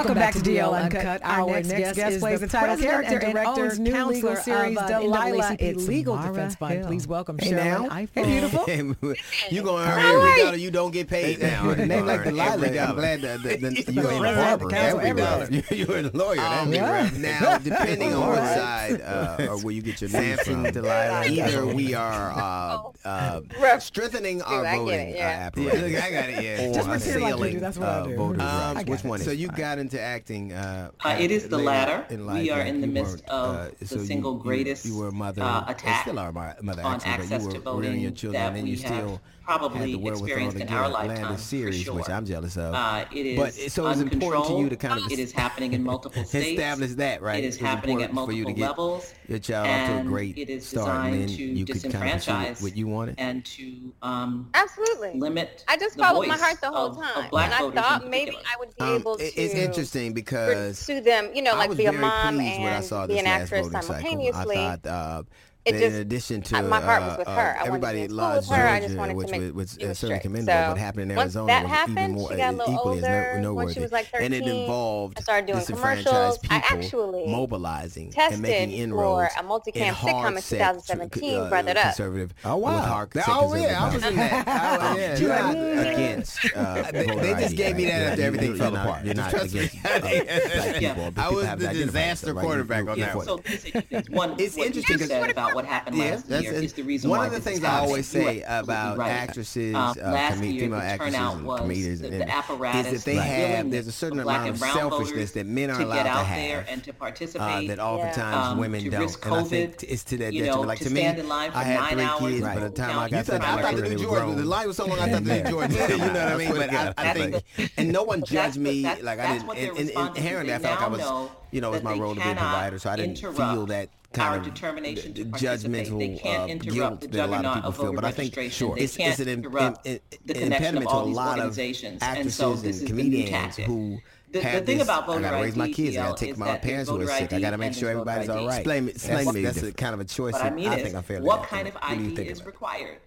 Welcome back to DL Uncut. Our next guest plays the title character and owns new legal series Delilah, a legal defense fund. Please welcome Hey, Cheryl. now. Hey, beautiful. you gonna earn are every you? dollar you don't get paid now. With name like Every Delilah, I'm glad that, that, that you're a barber. council, Every dollar. everybody. You're a lawyer. Um, be yeah. Now, depending on what side uh, or where you get your news Samson, from, Delilah. either we are uh, uh, Rough. strengthening our I voting yeah. uh, apparatus. I got it, yeah. Or Just pretend like you do, that's what I do. voters' rights. I got Which it. one? So you fine? got into acting. Uh, Uh, it is the latter. in We are like in the midst weren't, of uh, the so single you- greatest, You were a mother. uh, attack still are mother on actually, access to you were rearing your voting children, that and we you have still probably had the wherewithal experienced in our a lifetime, Atlantis for series, which. I'm jealous of. Uh, it is But so it's important to you to kind of. It is happening in multiple states. establish that, right? It is It's happening at important for you to get levels. your child off to a great it is start, and designed then to you could kind of pursue what you wanted. and to um, Absolutely. limit I just the followed my heart the whole of- of time, black and I thought maybe. I would be Um, able it- to it's interesting because pursue them. You know, I like was be a very mom pleased when I and saw be this an actress simultaneously. I thought uh, It that just- in addition to I- my heart was with uh, her. I wanted to be everybody in at school Lodge, with her. I just Georgia, wanted to which make was, was it uh, was certainly straight. commendable, So, but happened in once Arizona that was happened, even more she got a little equally older, as when no- she noteworthy. was like and it 13, involved I started doing disenfranchised commercials. people I actually mobilizing tested and making for inroads a multicam in sitcom in hard-set, 2017, uh, brought it up. conservative. Oh, wow. with hard That- set oh, yeah, I conservative was in values. that. I- yeah, You're yeah. not against. Uh, They- voter they just ID, gave me right? that Yeah, after you- everything you're fell not- apart. You're not Trust me. against uh, black people. Yeah. but I people was have the to identify disaster themselves, right? You- quarterback you- on yeah, that for- one. So this is one. It's what interesting you 'cause- said about what happened Yeah, last year it. is the reason One of the things I always say about right. actresses, Uh, uh, last year, female actresses and comedians, the, the is that they the have there's a certain amount of selfishness that men are to allowed get to out have. there and to uh, participate. that oftentimes um, women don't. and I think it's to that detriment. Like to me, stand in line for I had three kids. By the time I got to my I thought career, the they were grown. the line was so long, I thought they Georgia. You know what I mean? But I, think and no one judged me like I didn't. Inherently, I felt like I was, you know, it was my role to be a provider, so I didn't feel that our of determination to d- participate. They can't uh, interrupt guilt the that a lot of juggernaut people of feel. voter But I think registration. They it's, can't it's an im- interrupt im- the connection of impediment to all a these lot of organizations. And actresses so this and is the new comedians tactic. who The- have the thing this, about I voter gotta raise my kids. I gotta take my parents there's who are voter sick. I gotta make sure everybody's voter all ID. right. Explain, explain to me. That's a kind of a choice. But I mean I think I'm fairly. what kind of What ID is required?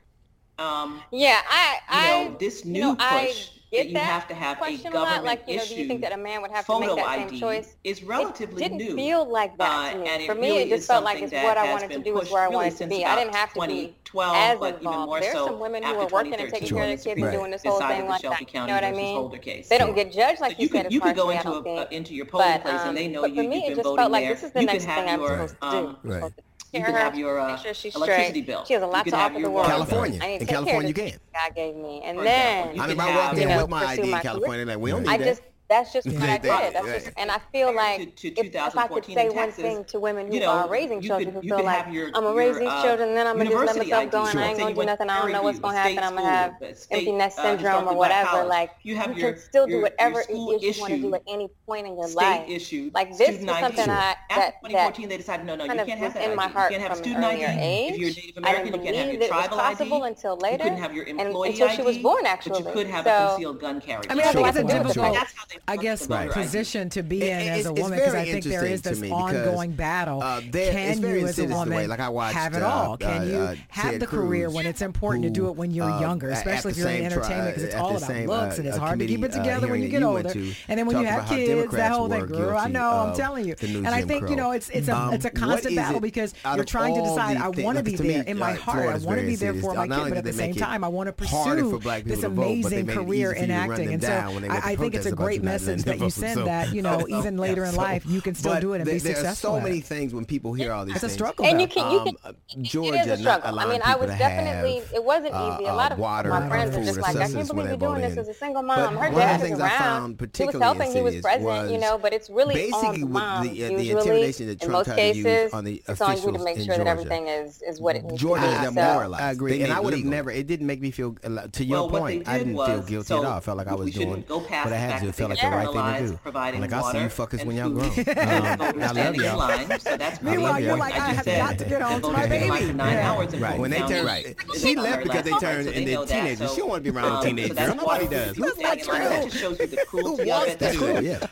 Um, Yeah, I, I, you know, this new you know, I push get that you have to have a question a government lot. Like, you know, do you think that a man would have to make photo that same ID choice? is relatively it didn't new. feel like that Uh, to me. and it For me, really it just felt like it's what I wanted to do, is pushed where I wanted to be. I didn't have to be as involved. more There's some women who are working and taking care of their kids Supreme and doing this whole thing like that. You know what I mean? They don't get judged like you you said you could go into don't a, think. into your polling place um, and they know but you, for you've me, it been just voting felt like there. this is the you next thing have I'm your supposed to do. I'm Right. supposed to you care could her, have your uh, sure she's electricity straight. bill. She has a lot to offer the world. California. I need In to take care of California, you can. God gave me. And For then, I mean, could if I have, walked in with my ID in my California, like we don't I need just that. That's just what I They- they- did. That's just, and I feel like to- to if, if I could say in one thing to women who you know, are raising children could- who feel like your- I'm gonna your, raise these uh, children, and then I'm gonna just let myself go, and Sure. I ain't gonna do nothing. I don't know what's gonna happen. state I'm gonna have school, state, empty nest uh, syndrome or whatever. college. Like You have you your- can still do whatever your it you want to do at any point in your life. issued Like this student was ID. something I After that 2014, that they decided, no, no, kind you of can't was have that in my ID. heart You can't have from student earlier ID. age. If you're a Native I American, didn't you can't have believe your it was tribal possible ID. until You later, couldn't have your and employee until she was ID, born, But actually. you could have So- a concealed gun carry. I mean, I I guess, right. position to be in it, as a woman because I think there is this ongoing battle. Uh, there, Can you, as a woman, like I watched, have it all? Can you uh, have Ted the career when it's important who, to do it when you're uh, younger, especially if you're in entertainment because it's all about same, looks and it's hard to keep it together when you get older. And then when you have kids, that whole thing. Girl, I know. I'm telling you. And I think you know it's it's a it's a constant battle because you're trying to decide. I want to be there in my heart. I want to be there for my kid, but at the same time, I want to pursue this amazing career in acting. And so I think it's a great that you send so, that you know even later yeah, in so, life you can still do it and be successful. There are so many things when people hear all these. It's things. a struggle. And you can, you um, can um, Georgia it is a struggle. I mean, I was definitely it wasn't uh, easy. A uh, lot of water, my friends are just like, I can't believe you're doing this as a single mom. Her dad is around. He was helping. He was present. You know, but it's really basically with the intimidation that Trump tried to use on the officials in Georgia. Make sure that everything is is what it. Georgia is demoralized. I agree, and I would have never. It didn't make me feel to your point. I didn't feel guilty at all. I felt like I was doing But I had to. feel like the right thing to do. Like I see you fuckers when y'all growing. um, I love y'all. Meanwhile, you're like, I have got to get home to my baby. Right. When they turn, right. She left because they turned into teenagers. She don't want to be around a teenage girl. Nobody does. Who wants that? Yeah.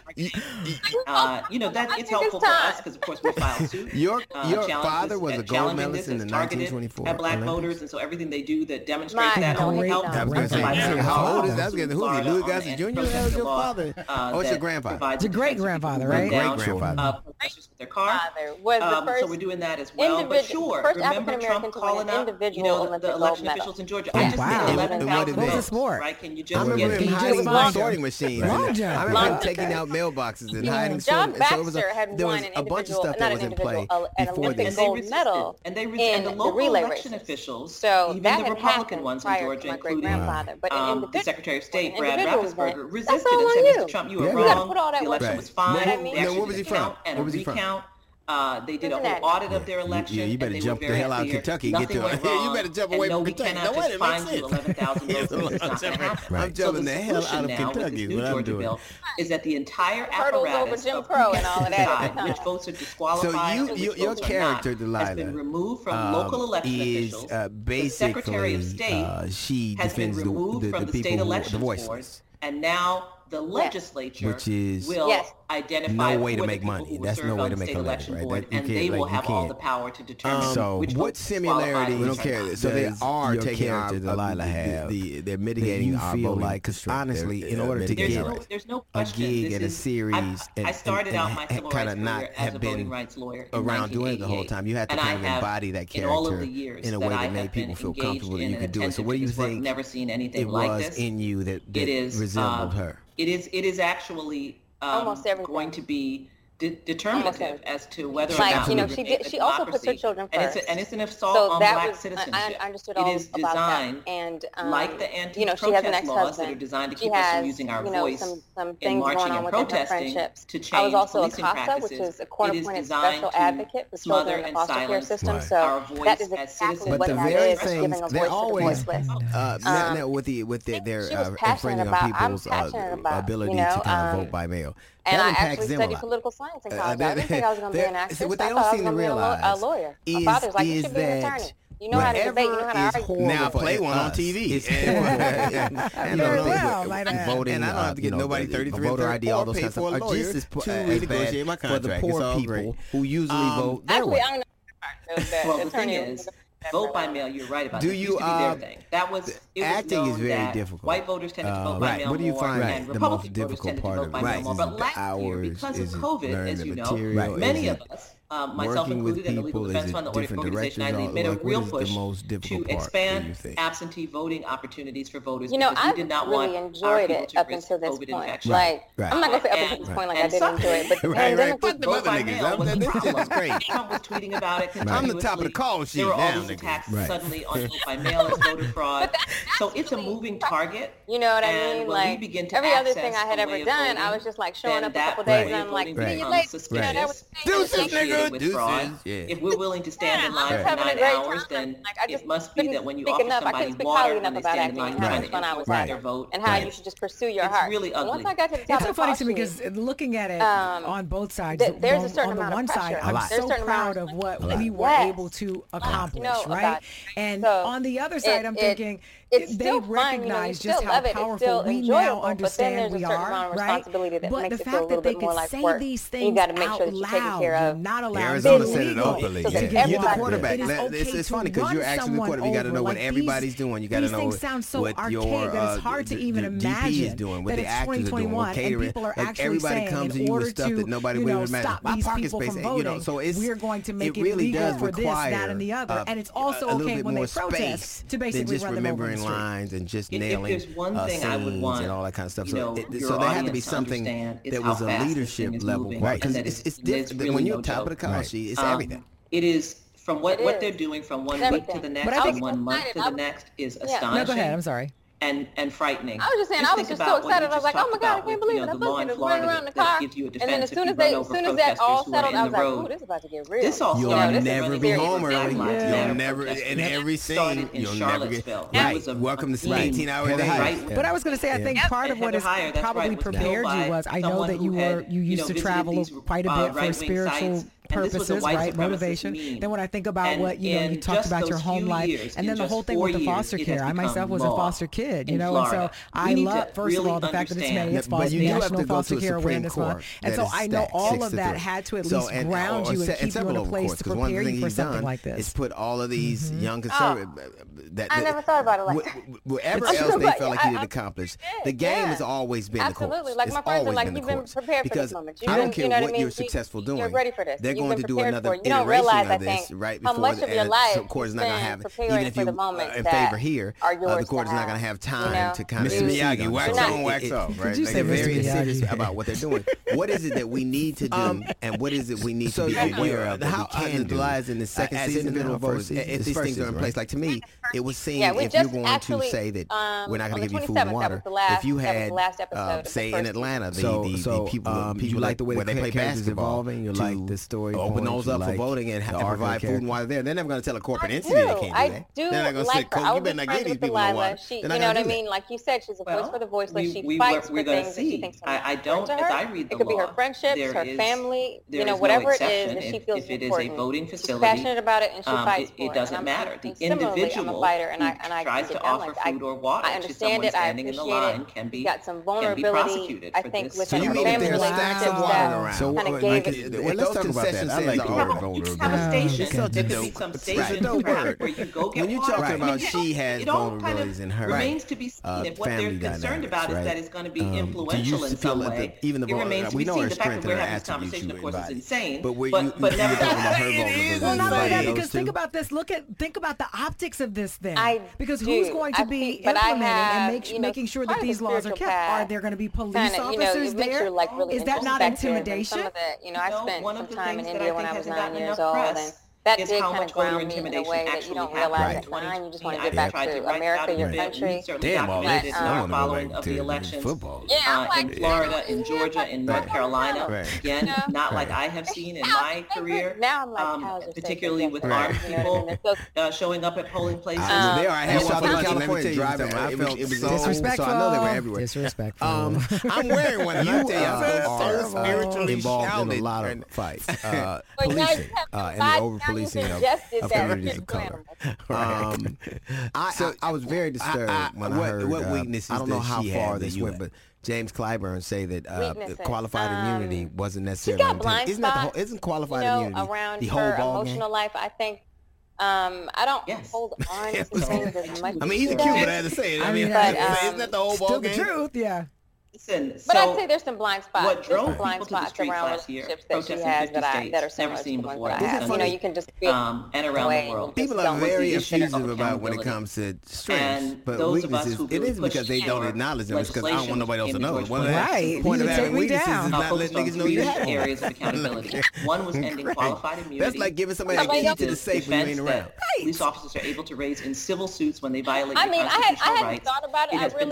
Uh, you know that it's helpful for us because of course we're filed too. Your uh, your father was a gold medalist in the 1924 at black voters, and so everything they do that demonstrates that only helps. How old is that? Who is Louis Gossett Jr. That was your father. Uh, oh, it's your grandfather? It's a great grandfather, right? Great grandfather. Uh, with their car. Was um, the so we're doing that as well. But sure, remember Trump calling up, you know, the, the election officials in Georgia. Yeah. I just wow. did 11,000 votes. What's sport? Right? Can you just I remember get him hiding behind sorting machines. I remember him taking out mailboxes and hiding John Baxter was a, there was a bunch of stuff that was in play before this. And they resisted. And the local election officials, so even the Republican ones in Georgia, including the um, Secretary of State Brad Raffensperger, resisted and said him. Trump, you were yeah, wrong. the election right. was fine. No, what, no, where was he from? And a was recount. from? Uh, they did an a whole audit of their election. Yeah, you better jump the hell out of Kentucky. Get to yeah. you better jump away no, from Kentucky. No, wait, it makes sense. 11,000 votes. I'm jumping the, hell out of Kentucky. What I'm Georgia doing bill is that the entire apparatus of that, which votes are disqualified. Your character, Delilah, has been removed from local um, election officials. Uh, the Secretary of uh, State she has been removed from the state election board, and now the legislature which is will yes. identify no way to make money. That's no way to make a election money, right? That, and they like, will have all the power to determine. Um, so what similarity? We don't care. So they are taking our Delilah have. The, they're mitigating our feel like because honestly, in order to get there's no a gig and a series, I started out my civil rights career as a rights lawyer around doing it the whole time. You had to kind of embody that character in a way that made people feel comfortable that you could do it. So what do you think? Never seen anything like this. It was in you that resembled her it is it is actually um, going to be de- determinative okay. as to whether like, or not you know she did, she also puts her children first, and it's, a, and it's an assault so on black was, citizenship. I, I understood all it is designed and um, like the anti you know, laws that are designed to keep has, us from using our you know, voice some, some in marching and protesting to change I was also policing practices. Which is a court appointed special advocate for smother children in the foster care system. Right. So our voice that is exactly what that is giving a always, to uh, um, the with the their uh, infringing on people's uh, ability to kind of vote um, by mail and that I actually studied political science in uh, college. Uh, that, I didn't think I was going to be an actress. What they don't seem to realize a, lawyer. Is, father's like, you should be an attorney. You know how to debate. You know how to argue. Now play one us. on TV. It's and, and, well, well, right voting, and I don't have uh, to get uh, nobody know, 33 voter ID, all those kinds of stuff. Just as, to uh, as bad my contract. for the poor people great. who usually um, vote actually, way. I don't know. Well, the thing is, vote by mail. You're right about Do that. It you, used to be uh, their thing. That was it was acting is very that difficult. White voters tended to Uh, vote by right. mail What do you more, find and the Republican most voters difficult tended to part vote of by it? mail Right. more. But last year, because Is of COVID, as you know, material? many of us, um, myself working with included, and the Legal people? Is Defense it Fund, the different organization I lead, made a Like, what real is the push most to difficult part, you expand think? absentee voting opportunities for voters You know, I've did not really want enjoyed it up until this COVID point. infection. Like, Right. I'm not gonna say up until this point like I and didn't some- enjoy it, but the Right, right. pandemic was Fuck the vote other by niggas. mail I'm- was a problem. great. Trump was tweeting about it I'm the top of the call sheet There were all these attacks suddenly on vote by mail as voter fraud. So it's a moving target. You know what I mean? Like every other thing I had ever done, I was just like showing up a couple days and I'm like, voting see you becomes later. suspicious with fraud. Yeah. If we're willing to stand yeah, in line for nine hours, time. then like, it must be that when you offer enough. somebody water when they stand in line trying to influence right. their vote. And how you should just pursue your heart. It's really ugly. Once I got to the top It's so funny to me because looking at it um, on both sides, there's a certain amount of one side, I'm so proud of what we were able to accomplish, right? And on the other side, I'm thinking – it's they recognize fun, you know, just how powerful we now understand we are, right? but the fact that they could say work, these things you make out sure loud, you're, not allowed. Arizona said it openly. So yeah. You're the quarterback. It okay it's, it's funny because you're actually the quarterback. You got to know like what everybody's doing. You got to know what sound so what archaic your uh, it's hard to even imagine is doing, what the actors are doing, catering. Everybody comes to you with stuff that nobody would imagine. My pocket space, you know. So it's we're going to make it really does for this, that, and the other. Uh, and it's also okay when they protest to basically run them over Lines and just nailing if, if one uh, thing I would want, and all that kind of stuff. You know, so, it, so there had to be something that was a leadership level, right? Because it's, it's, different really when you're no top joke. of the college right. It's um, everything. It is from what, what they're doing from one week to the next, from one month to the next is astonishing. No, go ahead. I'm sorry and and frightening. I was just saying, just I was just so excited. Just I was like, oh my god, I can't believe it. You know, running around the car. You a and then as soon as they, as soon as that all settled, I was like, ooh, this is about to get real. This all you'll started. You'll never be home early. Yeah. You'll never, in every scene, you'll never get. Right. Welcome to 18 hour day. But I was going to say, I think part of what has probably prepared you was I know that you were you used to travel quite a bit for spiritual purposes, right? Motivation. Mean. Then when I think about and, what you know, you talked about your home life, years, and then the whole thing with the foster care. I myself was a foster kid, you know, and so I love first of all the fact that it's made it's foster national foster care awareness month, and so I know all of that had to at least uh, ground you and keep you in a place to prepare you for something like this. It's put all of these mm-hmm. young conservatives. Oh. Uh, that I never thought about it like whatever else they felt like you didn't accomplish. The game has always been the. Absolutely, like my friends are like you've been prepared for this moment. I don't care what you're successful doing. You're ready for this going to do another iteration of this think, right before how much the, of your life so uh, uh, court is not going to have even if you uh, in favor here uh, the court is not going to have time you know? to kind Mr. Miyagi wax on wax off right? they're very serious about what they're doing. What is it that we need to do um, and what is it we need to be aware of how can lies in the uh, second season if these things are in place? like to me it would seem if you're going to say that we're not going to give you food and water. if you had say in Atlanta the, people, people you like the way the they play basketball is evolving you like the story Open those up like for voting and have to provide food and water there. They're never going to tell a corporate I entity do. they can't do I that. Do They're not going to like say, you better not these people Delilah. no water." She, you know what I mean? Like you said, she's a well, voice for the voiceless. We, she we fights for things see. that she thinks are I, I don't, to her. as I read the It could law, be her friendships, her family, you know, whatever it is that she feels If it is a voting facility, passionate about it and she um, fights for it. Doesn't matter. The individual who tries to offer food or water to someone standing in the line can be prosecuted. I think with her family, stacks of gave it. So let's talk about like that. I like the word vulnerable. It's have a dope, some stations dope word. Where you go get when you're talking about she has vulnerabilities in her remains to be seen. Uh, and what they're concerned about is that it's going to be um, influential in some way. Even the vulnerability, we're having this conversation, of course, is insane. But where you but nevertheless, well, not only that, because think about this. Look at think about the optics of this thing. Because who's going to be implementing and making sure that these laws are kept? Are there going to be police officers there? Is that not intimidation? You know, I spent some time an Indian when I was nine years old. Press that is did how much older intimidation actually that happened. Right. Nine, you just want to get back to America, your country. Damn, all that. I want following to of the election. football. Yeah, uh, in Florida, in Georgia, in North Carolina. Again, not like I have seen in my career. Now I'm like, um, particularly with armed people uh, showing up at polling places. They are. I had Southern California driving. I felt it was disrespectful. I know they were everywhere. Um, disrespectful. I'm wearing one. You are so spiritually involved in a lot of fights, policing, and the over policing of, of communities of people color. Um, I, So- I, I was very disturbed I- I- when what- I heard. what uh, weaknesses I don't know how far this went, but James Clyburn say that uh, Weaknesses. qualified Um, immunity wasn't She necessarily. got blind isn't that the spots, whole? Isn't qualified you know, immunity around the whole her emotional game? life. I think um, I don't Yes. hold on to things as much. I mean, he's a cute, but I had to say it. I, I mean, mean, I- but, isn't that the whole ball Still the truth, yeah. Listen, But so I'd say there's some blind spots. what There's drove some blind people to the spots streets around last year, relationships that she protesting has 50 that I states, that are never seen the before that this have. You know, you can just feel um, and around the world. People are very was the issue of effusive about when it comes to strengths, And but those of us weaknesses. who It because they don't acknowledge them. It's because I don't want legislation nobody else to know. George One the Right. point You of take having weaknesses is not letting focused niggas know three you have areas of accountability. One was ending qualified immunity. That's like giving somebody a key to the safe when you defense ain't that around. Police officers are able to raise in civil suits when they violate I their mean, I had- I constitutional hadn't rights. thought about it. It I has been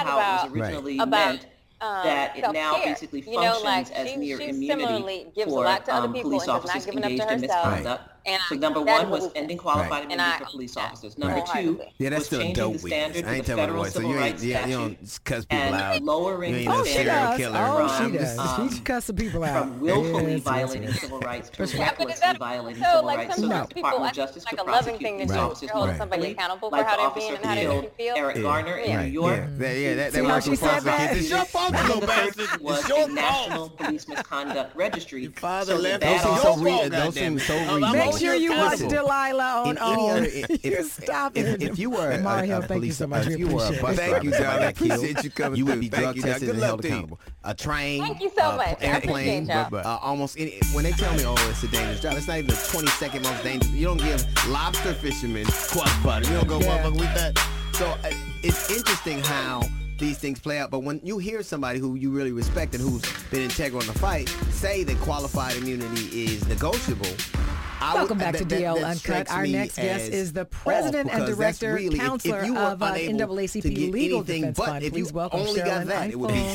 forgot about, originally right. about um, that it now basically functions you know, like as she, mere she immunity gives for a lot to other um, people police officers engaged in misconduct. Right. And so I, number one was ending qualified right. immunity for police officers. Number right. two yeah, that's was still changing dope the standard I ain't the federal civil so you rights yeah, you don't cuss people and out. lowering you oh, serial killer. Oh, she does. Um, She's cussing people out. From willfully yes, violating yes, civil rights to yeah, recklessly that, violating so, civil like, rights. So no. the Department of Justice like could prosecute thing police officers more quickly, how they officer who feel. Eric Garner in New York. Yeah, that was responsible. It's your fault, little bastard. It's your fault. National Police Misconduct Registry. Your father left. Those seem so remade. Sure you watch Delilah on all. If, You're stopping. If, you were a, Mario, police, officer, if you were a bus driver, thank you, John. You coming. You would be drug tested and held accountable. A train. Thank you so uh, much. Airplane. Uh, almost any. When they tell me, oh, it's a dangerous job. It's not even the 22nd most dangerous. You don't give lobster fishermen quack butter. You don't go motherfucker with that. So uh, it's interesting how these things play out. But when you hear somebody who you really respect and who's been integral in the fight say that qualified immunity is negotiable, I Welcome would, back to DL that, Uncut. Our next guest is the president and director, really, counselor if, if of uh, NAACP Legal Defense but Fund. If Please welcome only Cheryl got that, it would be,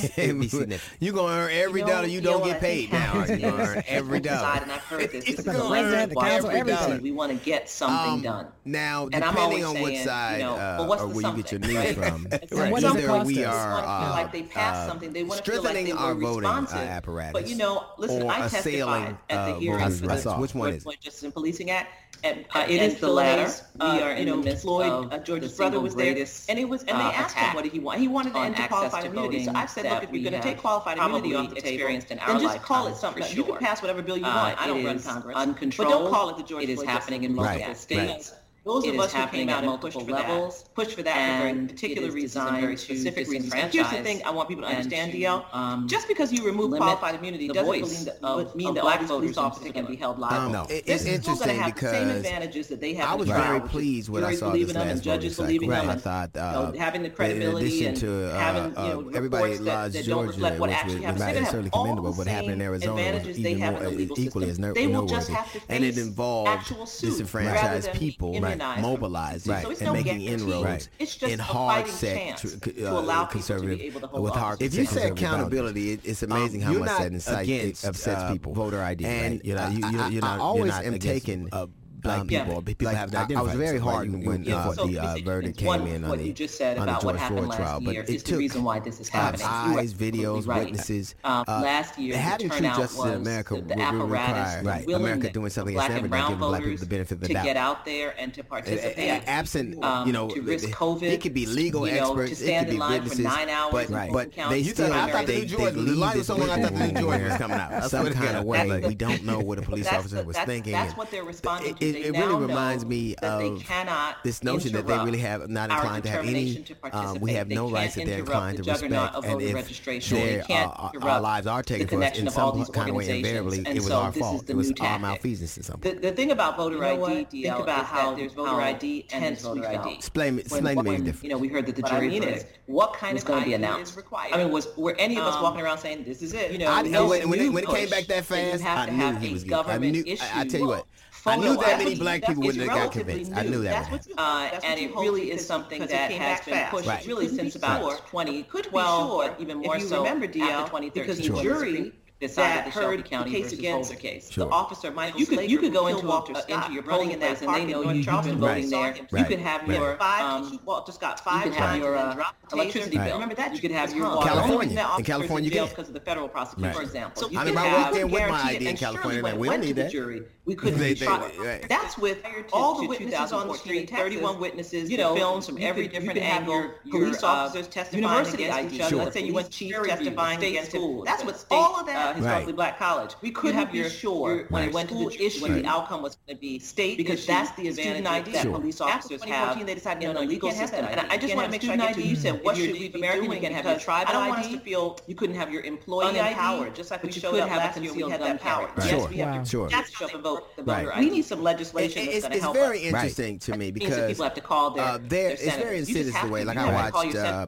significant. You're going to earn every you know, dollar you, don't get paid now. You're going to earn every dollar. I've heard this. It's, the president, the. We want to get something um, done. Now, depending on what side uh, or where you get your news from, either we are uh, strengthening our voting uh, apparatus. But, you know, listen, I testified at the hearing Which one is it? Justice and Policing Act. And, uh, it and is the latter. Uh, we are in know, the midst Floyd, of uh, George's brother was there, and it was, and they uh, asked him what did he want. He wanted to end to qualified immunity. So I've said, look, if you're going to take qualified immunity off the table, then just call it something. Sure. You can pass whatever bill you uh, want. I don't run Congress, but don't call it the George. It is Floyd happening in multiple states. Those it of us who came out and pushed for levels, that, pushed for that and for very particular reasons and very specific reasons. Here's the thing I want people to understand, DL. Um, just because you remove qualified immunity doesn't mean that, of, mean that police officers can be held liable. No, no. It, it's interesting have because the same advantages that they have. I was very pleased when I saw this last judges believing them. I thought uh, having the credibility and uh, having uh, everybody that don't reflect what actually happened. Certainly commendable. What happened in Arizona was even equally as noteworthy, and it involved disenfranchised people organized, mobilized, right. So and making inroads. Right. It's just in hard set to, uh, to allow conservative, to be able to hold with hard If you say accountability, it, it's um, amazing um, how much that incites, against, it upsets uh, people. Voter ID, and right? you know, I, you, are not, I always am taken black um, people, yeah. people like, have. I, was very hardened when yeah, uh, so the uh, verdict came one, in on what the, you just said about what happened Floyd last trial, year but is the reason why this is uh, happening. Eyes, videos, right. witnesses. Um, uh, last year, having true justice in America the, the right? America doing something it's never done, giving black people the benefit of the doubt to get out there and to participate. Absent, um, you know, to risk COVID, it could be legal experts, It could be witnesses, but but they still they leave this coming out some kind of way. We don't know what a police officer was thinking. That's what they're responsible it, it really reminds me of this notion that they really have not inclined to have any. To um, we have no rights that they're inclined to respect, and if sure, our lives are taken from us in some kind of way, invariably, it was so our fault. It was our malfeasance in some way. The thing about voter ID, think about how there's voter ID and voter ID. Explain, explain me different. You know, we heard that the jury is what kind of going to be announced. Required. I mean, was were any of us um, walking around saying this is it? You know, when, it came back that fast, I knew he was I, knew, I tell you what, I knew that many black people wouldn't have got convinced. New. I knew that. That's what uh, and it really is something that has been fast. pushed right. really since about right. 2012, sure, even more so remember, DL, after 2013 because the jury decided that, that heard the case against Holder case. Sure. The officer Michael you could, Slager you could go into Walter uh, Scott, into your voting in that and they know you've Charleston been voting there. Right. You could have right. your five. Um, Walter Scott five you could your uh, electricity right. bill. Remember that you could have your water. California in California you can because of the federal prosecutor, for example. So I mean, I walked in with my ID in California, we don't need that. Jury, we couldn't be they, That's with all the witnesses on the street, thirty-one witnesses, you know, films from every different angle. Police officers testifying against each other. Let's say you went chief testifying against him. That's what all of that historically black college. We couldn't be sure when it went to the issue, what the outcome was going to be state because that's the advantage ID that police officers have. They decided in the legal system, and I just want to make sure I get to you. Said what should we be doing? Again, have your tribal I don't want us to feel you couldn't have your employee ID, just like we showed up last year. We had that power. Yes, we have to. That's how to vote the voter ID. We need some legislation that's going to help. It's very interesting to me because people have to call their. It's very insidious the way. Like I watched uh,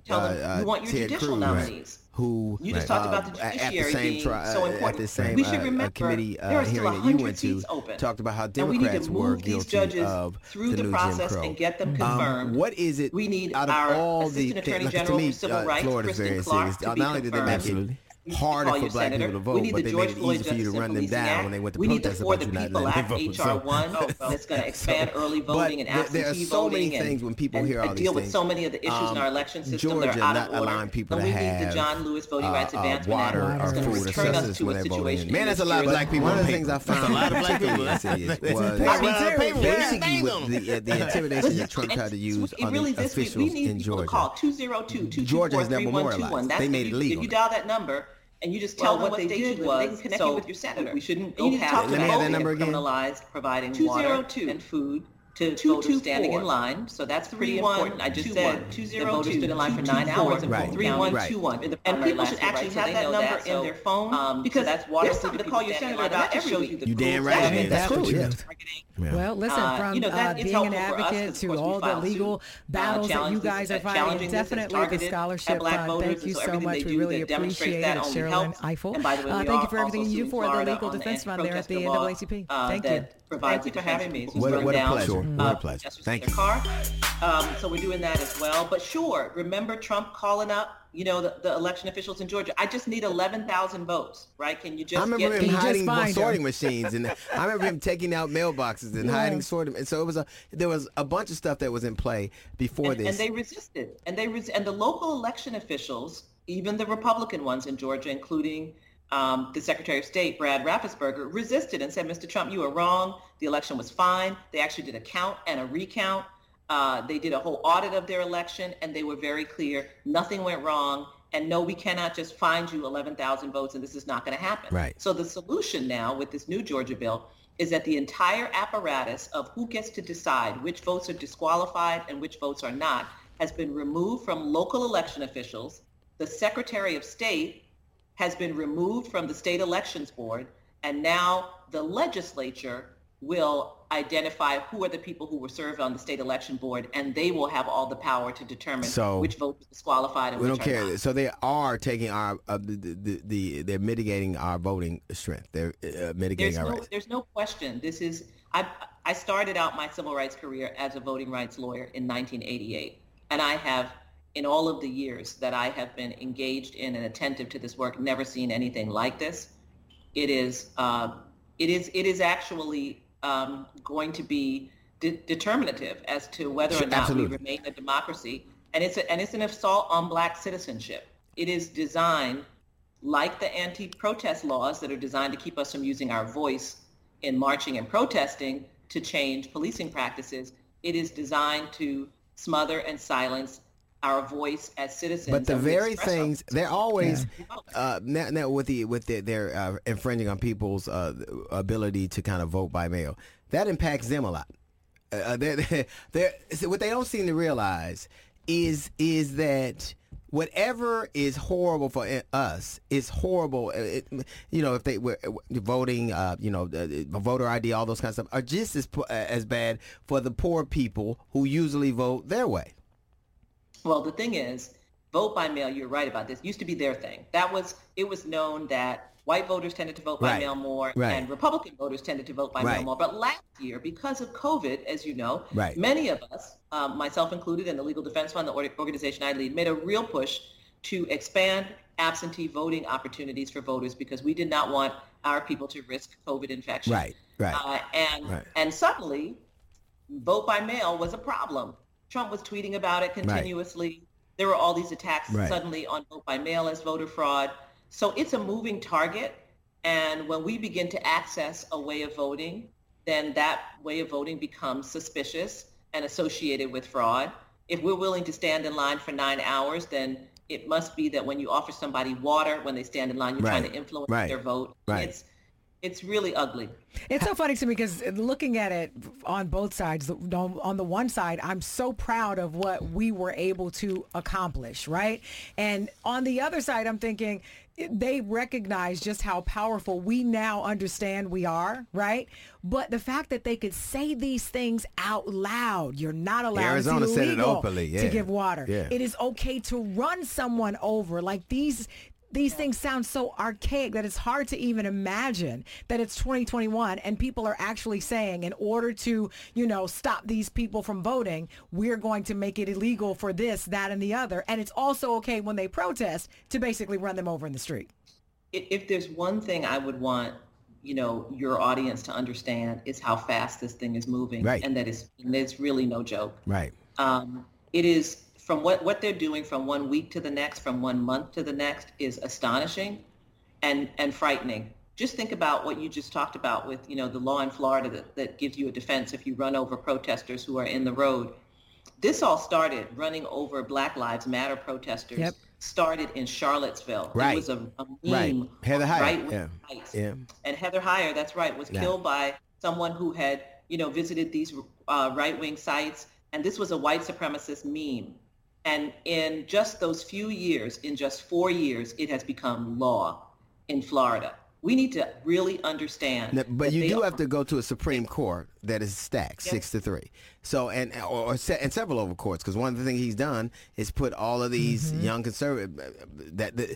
you want your judicial nominees. Who you just talked uh, about the judiciary at the same being tri- so important. At the same we uh, should remember, committee there are hearing still that you went to, open. talked about how and Democrats we need to were move these judges through the, the process and get them Um, confirmed. what is it? We need out of our all Assistant the Attorney like, General to me, for Civil uh, Rights, Florida's Kristen Clarke, serious. to Not be only did they make confirmed. it You harder for black senator. people to vote, we need but the they George made it easy for you to run them down Act. when they went to we need the protest For about the you not People letting them vote. HR So- one, that's going to expand early voting and there- absentee there are so many voting. things when people and, hear all and these deal with things. so many of the issues in Um, our election system Georgia that are out not of order. allowing people and to we need have, the John Lewis Voting uh, Rights uh, Advancement water Act. or It's going to food or return us to when a they vote in. situation. Man, that's a lot of black people. One of the things I found a lot of black people. particularly serious was I mean, basically with the, uh, the intimidation that Trump And tried to use on really, the this week, officials we need in to Georgia. call 202 Georgia has never memorialized. That's They made you, it legal If you dial that number and you just tell Well, them what what they they did did was was, they connect so you with your senator. We shouldn't you go need to past talk the them. Let me have that voting number and again. criminalize providing 202 water and food to voters standing in line. So that's pretty important. I just said two, zero, the voters stood in line for nine hours and Right. voted three one Right. two one. And people should actually have that number in their phone because that's water. There's something to call your senator about every week. You damn right. I mean, That's that's true. Yeah. Yeah. Well, listen, Uh, from you know, that uh, being an helpful for us, advocate 'cause, of to all the legal uh, battles that you guys are uh, fighting, challenging definitely the scholarship. black Uh, thank you so so much. We really appreciate it, only Sherrilyn. Ifill. And by the way, Uh, we thank you for everything you do for the Legal Defense Fund there at the anti-protest NAACP. uh, Thank you. Thank you for having me. What a- people what a down, pleasure. uh, What a pleasure. protesters Thank you. car. Um, so we're doing that as well. But sure, remember Trump calling up, you know, the, the election officials in Georgia. I just need 11,000 votes, right? Can you just I remember get him Can you just hiding sorting machines, and I remember him taking out mailboxes and Yeah. hiding sorting. And so it was a there was a bunch of stuff that was in play before and, this. and they resisted. And they res- and the local election officials, even the Republican ones in Georgia, including um, the Secretary of State Brad Raffensperger, resisted and said, "Mr. Trump, you are wrong. The election was fine. They actually did a count and a recount. Uh, they did a whole audit of their election, and they were very clear. Nothing went wrong." And no, we cannot just find you 11,000 votes, and this is not going to happen. Right. So the solution now with this new Georgia bill is that the entire apparatus of who gets to decide which votes are disqualified and which votes are not has been removed from local election officials. The Secretary of State has been removed from the state elections board, and now the legislature will identify who are the people who were served on the state election board, and they will have all the power to determine So, which votes are disqualified and we which don't are care. not. So they are taking our uh, the, the, the they're mitigating our voting strength. They're uh, mitigating There's our no, rights. there's no question. This is I I started out my civil rights career as a voting rights lawyer in 1988, and I have in all of the years that I have been engaged in and attentive to this work, never seen anything like this. It is uh, it is it is actually um, going to be de- determinative as to whether or not absolutely. we remain a democracy, and it's a, and it's an assault on black citizenship. It is designed like the anti-protest laws that are designed to keep us from using our voice in marching and protesting to change policing practices. It is designed to smother and silence our voice as citizens. But the very things they're always ourselves. uh, now, now with the with the, they're uh, infringing on people's uh, ability to kind of vote by mail. That impacts them a lot. Uh, they're, they're, they're, what they don't seem to realize is is that whatever is horrible for us is horrible. uh, It, you know, if they were uh, voting, uh, you know, voter ID, all those kinds of stuff are just as uh, as bad for the poor people who usually vote their way. Well, the thing is, vote by mail, you're right about this, used to be their thing. That was, it was known that white voters tended to vote by Right. mail more Right. and Republican voters tended to vote by mail more. But last year, because of COVID, as you know, Right. many of us, um, myself included, and the Legal Defense Fund, the organization I lead, made a real push to expand absentee voting opportunities for voters because we did not want our people to risk COVID infection. Right, right. Uh, and Right. and suddenly, vote by mail was a problem. Trump was tweeting about it continuously. There were all these attacks Right. suddenly on vote by mail as voter fraud. So it's a moving target. And when we begin to access a way of voting, then that way of voting becomes suspicious and associated with fraud. If we're willing to stand in line for nine hours, then it must be that when you offer somebody water when they stand in line, you're trying to influence Right. their vote. Right. It's it's really ugly. It's so funny to me because looking at it on both sides, on on the one side, I'm so proud of what we were able to accomplish, right? And on the other side, I'm thinking, eh, they recognize just how powerful we now understand we are, right? But the fact that they could say these things out loud, you're not allowed Arizona said it openly, yeah. to give water. Yeah. It is okay to run someone over. Like these these things sound so archaic that it's hard to even imagine that it's 2021 and people are actually saying in order to, you know, stop these people from voting, we're going to make it illegal for this, that, and the other. And it's also okay when they protest to basically run them over in the street. If there's one thing I would want, you know, your audience to understand is how fast this thing is moving right. and that it's, and it's really no joke. Right. Um, it is from what, what they're doing from one week to the next, from one month to the next is astonishing and, and frightening. Just think about what you just talked about with, you know, the law in Florida that, that gives you a defense if you run over protesters who are in the road. This all started running over Black Lives Matter protesters. Yep. Started in Charlottesville. Right. It was a, a meme. Right. Heather Heyer. Right Yeah. Yeah. And Heather Heyer, that's right, was Yeah. killed by someone who had, you know, visited these uh, right-wing sites. And this was a white supremacist meme. And in just those few years, in just four years, it has become law in Florida. We need to really understand. Now, but you do are- have to go to a Supreme Court that is stacked Yep. six to three. So and or, or se- and several over courts because one of the things he's done is put all of these Mm-hmm. young conservative that the,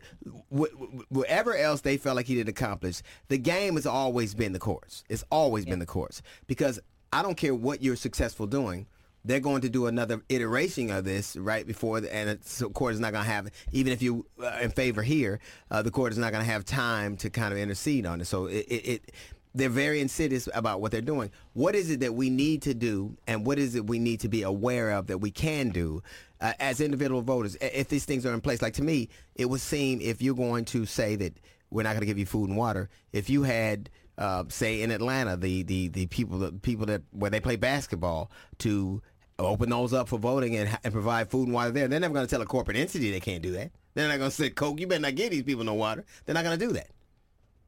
wh- wh- whatever else they felt like he did accomplish. The game has always been the courts. It's always been the courts because I don't care what you're successful doing. They're going to do another iteration of this right before, the, and the court is not going to have, even if you uh, in favor here, uh, the court is not going to have time to kind of intercede on it. So it, it, it they're very insidious about what they're doing. What is it that we need to do, and what is it we need to be aware of that we can do uh, as individual voters if these things are in place? Like to me, it would seem if you're going to say that we're not going to give you food and water, if you had uh, say in Atlanta, the, the, the people the people that where they play basketball to open those up for voting and, and provide food and water there. They're never going to tell a corporate entity they can't do that. They're not going to say, Coke, you better not give these people no water. They're not going to do that.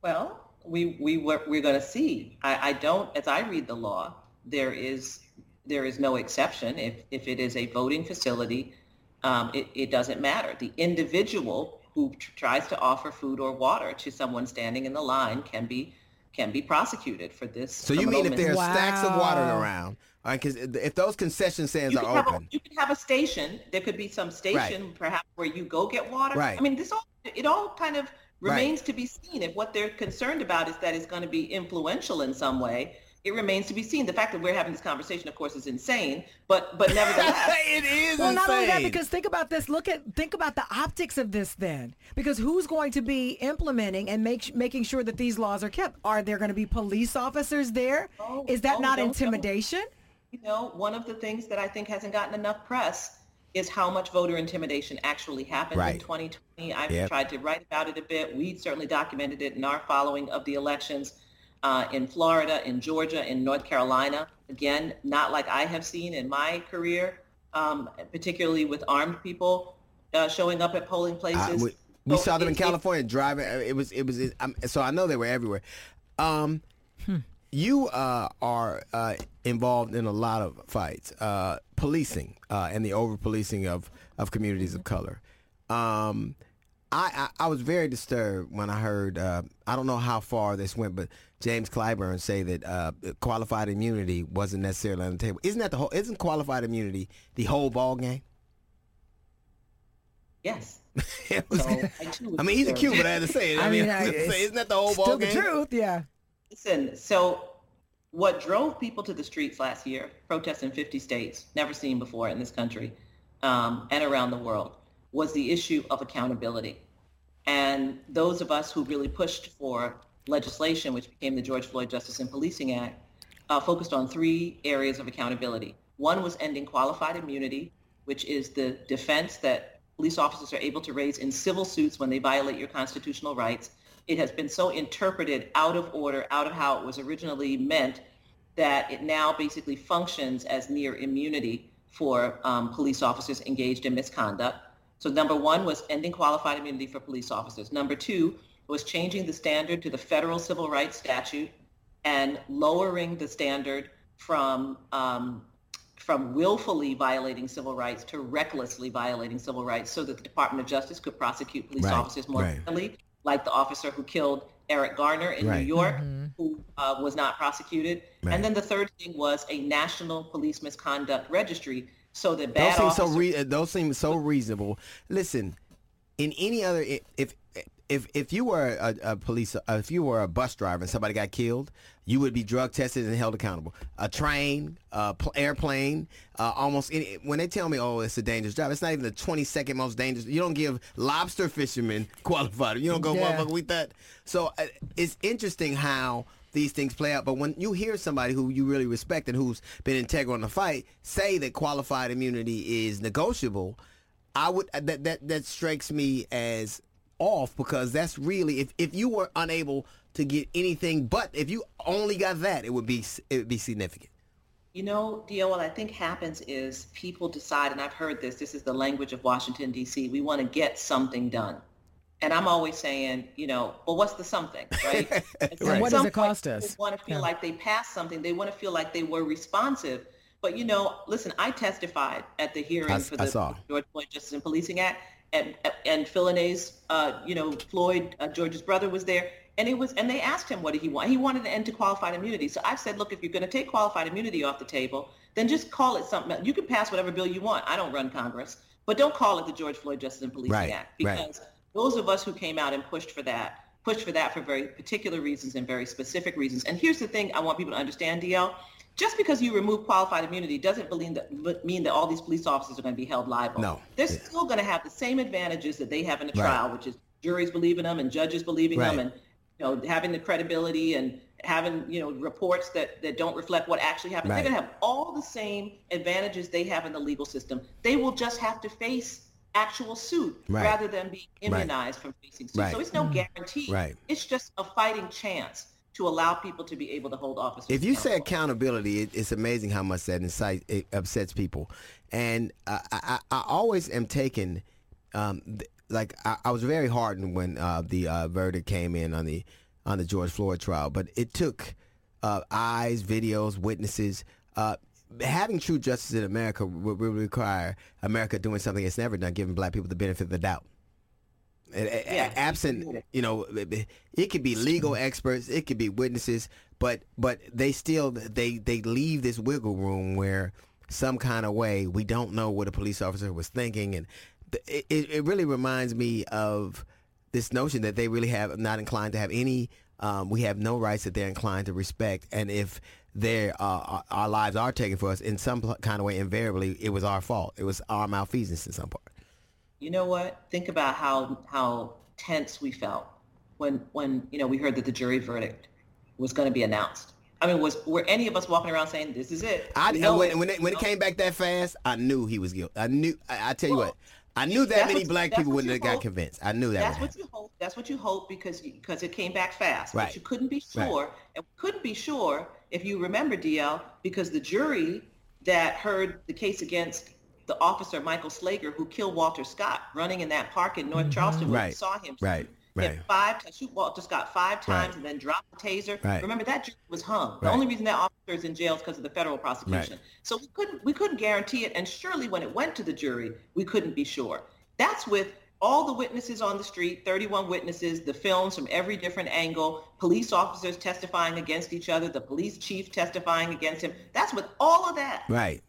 Well, we we were, we're going to see. I, I don't, as I read the law, there is there is no exception. If if it is a voting facility, um, it, it doesn't matter. The individual who tr- tries to offer food or water to someone standing in the line can be can be prosecuted for this. So you mean if there are mis- stacks of water around, all right, 'cause if those concession stands you are could, have a, open, you could have a station. There could be some station, perhaps, where you go get water. Right. I mean, this all it all kind of remains to be seen. If what they're concerned about is that it's going to be influential in some way, it remains to be seen. The fact that we're having this conversation, of course, is insane. But but nevertheless, it is Well, not only that, because think about this. Look at think about the optics of this. Then, because who's going to be implementing and make making sure that these laws are kept? Are there going to be police officers there? Oh, Is that oh, not don't- intimidation? You know, one of the things that I think hasn't gotten enough press is how much voter intimidation actually happened Right. in 2020. I've Yep. tried to write about it a bit. We certainly documented it in our following of the elections uh, in Florida, in Georgia, in North Carolina. Again, not like I have seen in my career, um, particularly with armed people uh, showing up at polling I- places. we, we So saw them in California driving. uh, It was it was. It, so I know they were everywhere. Um, You uh, are uh, involved in a lot of fights, uh, policing uh, and the over policing of of communities of color. Um, I, I I was very disturbed when I heard. Uh, I don't know how far this went, but James Clyburn say that uh, qualified immunity wasn't necessarily on the table. Isn't that the whole? Isn't qualified immunity the whole ball game? Yes. Was- So I, I mean, he's a disturbed. Cube, but I had to say it. I, I mean, mean, I- say, isn't that the whole ball Still the truth, yeah. Listen, so what drove people to the streets last year, protests in 50 states, never seen before in this country um, and around the world, was the issue of accountability. And those of us who really pushed for legislation, which became the George Floyd Justice and Policing Act, uh, focused on three areas of accountability. One was ending qualified immunity, which is the defense that police officers are able to raise in civil suits when they violate your constitutional rights. It has been so interpreted out of order, out of how it was originally meant, that it now basically functions as near immunity for um, police officers engaged in misconduct. So number one was ending qualified immunity for police officers. Number two was changing the standard to the federal civil rights statute and lowering the standard from um, from willfully violating civil rights to recklessly violating civil rights so that the Department of Justice could prosecute police Right, officers more right. Like the officer who killed Eric Garner in Right. New York, who uh, was not prosecuted. Right. And then the third thing was a national police misconduct registry so that Those bad seem officers... so re- those seem so reasonable. Listen, in any other if if if you were a, a police uh, if you were a bus driver and somebody got killed, you would be drug tested and held accountable. A train, a pl- airplane, uh, almost any. When they tell me, oh, it's a dangerous job, it's not even the twenty second most dangerous. You don't give lobster fishermen qualified. You don't go Yeah. motherfucker with that. So uh, it's interesting how these things play out. But when you hear somebody who you really respect and who's been integral in the fight say that qualified immunity is negotiable, I would that that that strikes me as off because that's really if if you were unable to get anything but if you only got that it would be it would be significant. You know, DL, what I think happens is people decide, and I've heard this, this is the language of Washington, D.C., we want to get something done. And I'm always saying, you know, well, what's the something, right? And so Right. What does it cost us? People want to feel Yeah. like they passed something. They want to feel like they were responsive. But, you know, listen, I testified at the hearing I- for the. George Floyd Justice and Policing Act. And, and Philonise, uh, you know, Floyd, uh, George's brother was there. And it was, and they asked him what did he want. He wanted an end to qualified immunity. So I've said, look, if you're going to take qualified immunity off the table, then just call it something. else. You can pass whatever bill you want. I don't run Congress, but don't call it the George Floyd Justice and Policing Right, Act right. because those of us who came out and pushed for that, pushed for that for very particular reasons and very specific reasons. And here's the thing I want people to understand, DL. Just because you remove qualified immunity doesn't mean that, mean that all these police officers are going to be held liable. No. They're Yeah. still going to have the same advantages that they have in a Right. trial, which is juries believing them and judges believing them and you know having the credibility and having you know reports that that don't reflect what actually happened. Right. They're going to have all the same advantages they have in the legal system. They will just have to face actual suit Right. rather than be immunized from facing suit. Right. So it's no mm. guarantee. Right. It's just a fighting chance to allow people to be able to hold office. If you say accountability, it, it's amazing how much that incite, it upsets people. And uh, I, I, I always am taken, um, th- like I, I was very hardened when uh, the uh, verdict came in on the on the George Floyd trial, but it took uh, eyes, videos, witnesses. Uh, having true justice in America would, would require America doing something it's never done, giving black people the benefit of the doubt. Yeah. absent you know it- could be legal experts it could be witnesses but but they still they they leave this wiggle room where some kind of way we don't know what a police officer was thinking and it, it really reminds me of this notion that they really have not inclined to have any um, we have no rights that they're inclined to respect and if their uh, our- our lives are taken for us in some kind of way invariably it was our fault. It was our malfeasance in some part you know what? Think about how how tense we felt when when you know we heard that the jury verdict was going to be announced. I mean, was were any of us walking around saying this is it? I, We know when, it. when, it, when it came back that fast, I knew he was guilty. I knew. I, I tell you Well, what, I knew that many black people wouldn't you have got convinced. I knew that That's what happen. you hope. That's what you hope because because it came back fast. Right. But you couldn't be Right. sure, and couldn't be sure if you remember DL because the jury that heard the case against the officer Michael Slager who killed Walter Scott running in that park in North mm-hmm. Charleston where we Right. saw him. Right. Right. Hit five to shoot Walter Scott five times Right. and then drop the taser. Right. Remember that jury was hung. The only reason that officer is in jail is because of the federal prosecution. So we couldn't we couldn't guarantee it, and surely when it went to the jury, we couldn't be sure. That's with all the witnesses on the street, 31 witnesses, the films from every different angle, police officers testifying against each other, the police chief testifying against him. That's with all of that. Right.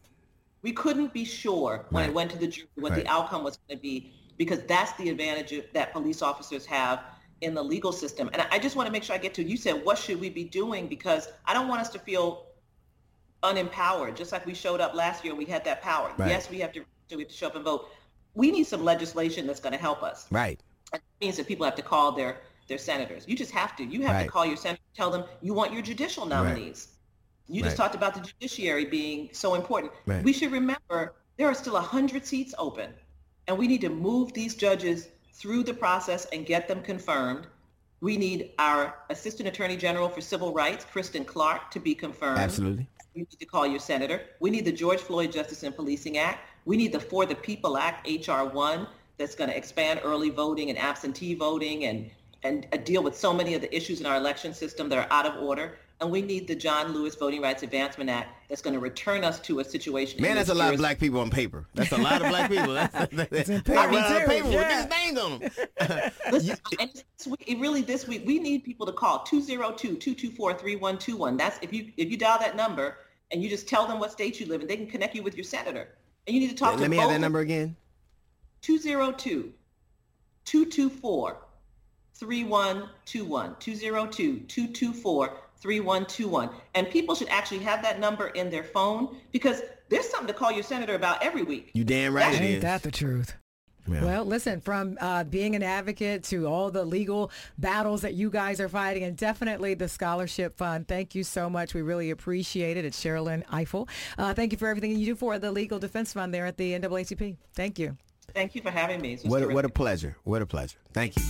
We couldn't be sure when Right. it went to the jury what Right. the outcome was going to be because that's the advantage that police officers have in the legal system. And I just want to make sure I get to, you said, what should we be doing? Because I don't want us to feel unempowered, just like we showed up last year and we had that power. Right. Yes, we have to, we have to show up and vote. We need some legislation that's going to help us. Right. That means that people have to call their, their senators. You just have to. You have Right. to call your senator, tell them you want your judicial nominees. You just talked about the judiciary being so important. Right. We should remember there are still 100 seats open, and we need to move these judges through the process and get them confirmed. We need our Assistant Attorney General for Civil Rights, Kristen Clarke, to be confirmed. Absolutely. You need to call your senator. We need the George Floyd Justice and Policing Act. We need the For the People Act, HR 1, that's going to expand early voting and absentee voting and, and deal with so many of the issues in our election system that are out of order. And we need the John Lewis Voting Rights Advancement Act that's going to return us to a situation. Man, that's a lot of black people on paper. That's a lot of black people. it's in paper, I run out paper yeah. with these names on them. Listen, and it really this week we need people to call 202-224-3121. That's if you if you dial that number and you just tell them what state you live in, they can connect you with your senator. And you need to talk Let to Let me have that number again. 202 224 3121 202 224 3121 and people should actually have that number in their phone because there's something to call your senator about every week you damn right Ain't is. that the truth yeah. Well, listen, from uh, being an advocate to all the legal battles that you guys are fighting, and definitely the scholarship fund. Thank you so much. We really appreciate it. It's Sherrilyn Ifill. Uh, thank you for everything you do for the Legal Defense Fund there at the NAACP. Thank you. Thank you for having me. What a, what a pleasure. What a pleasure. Thank you.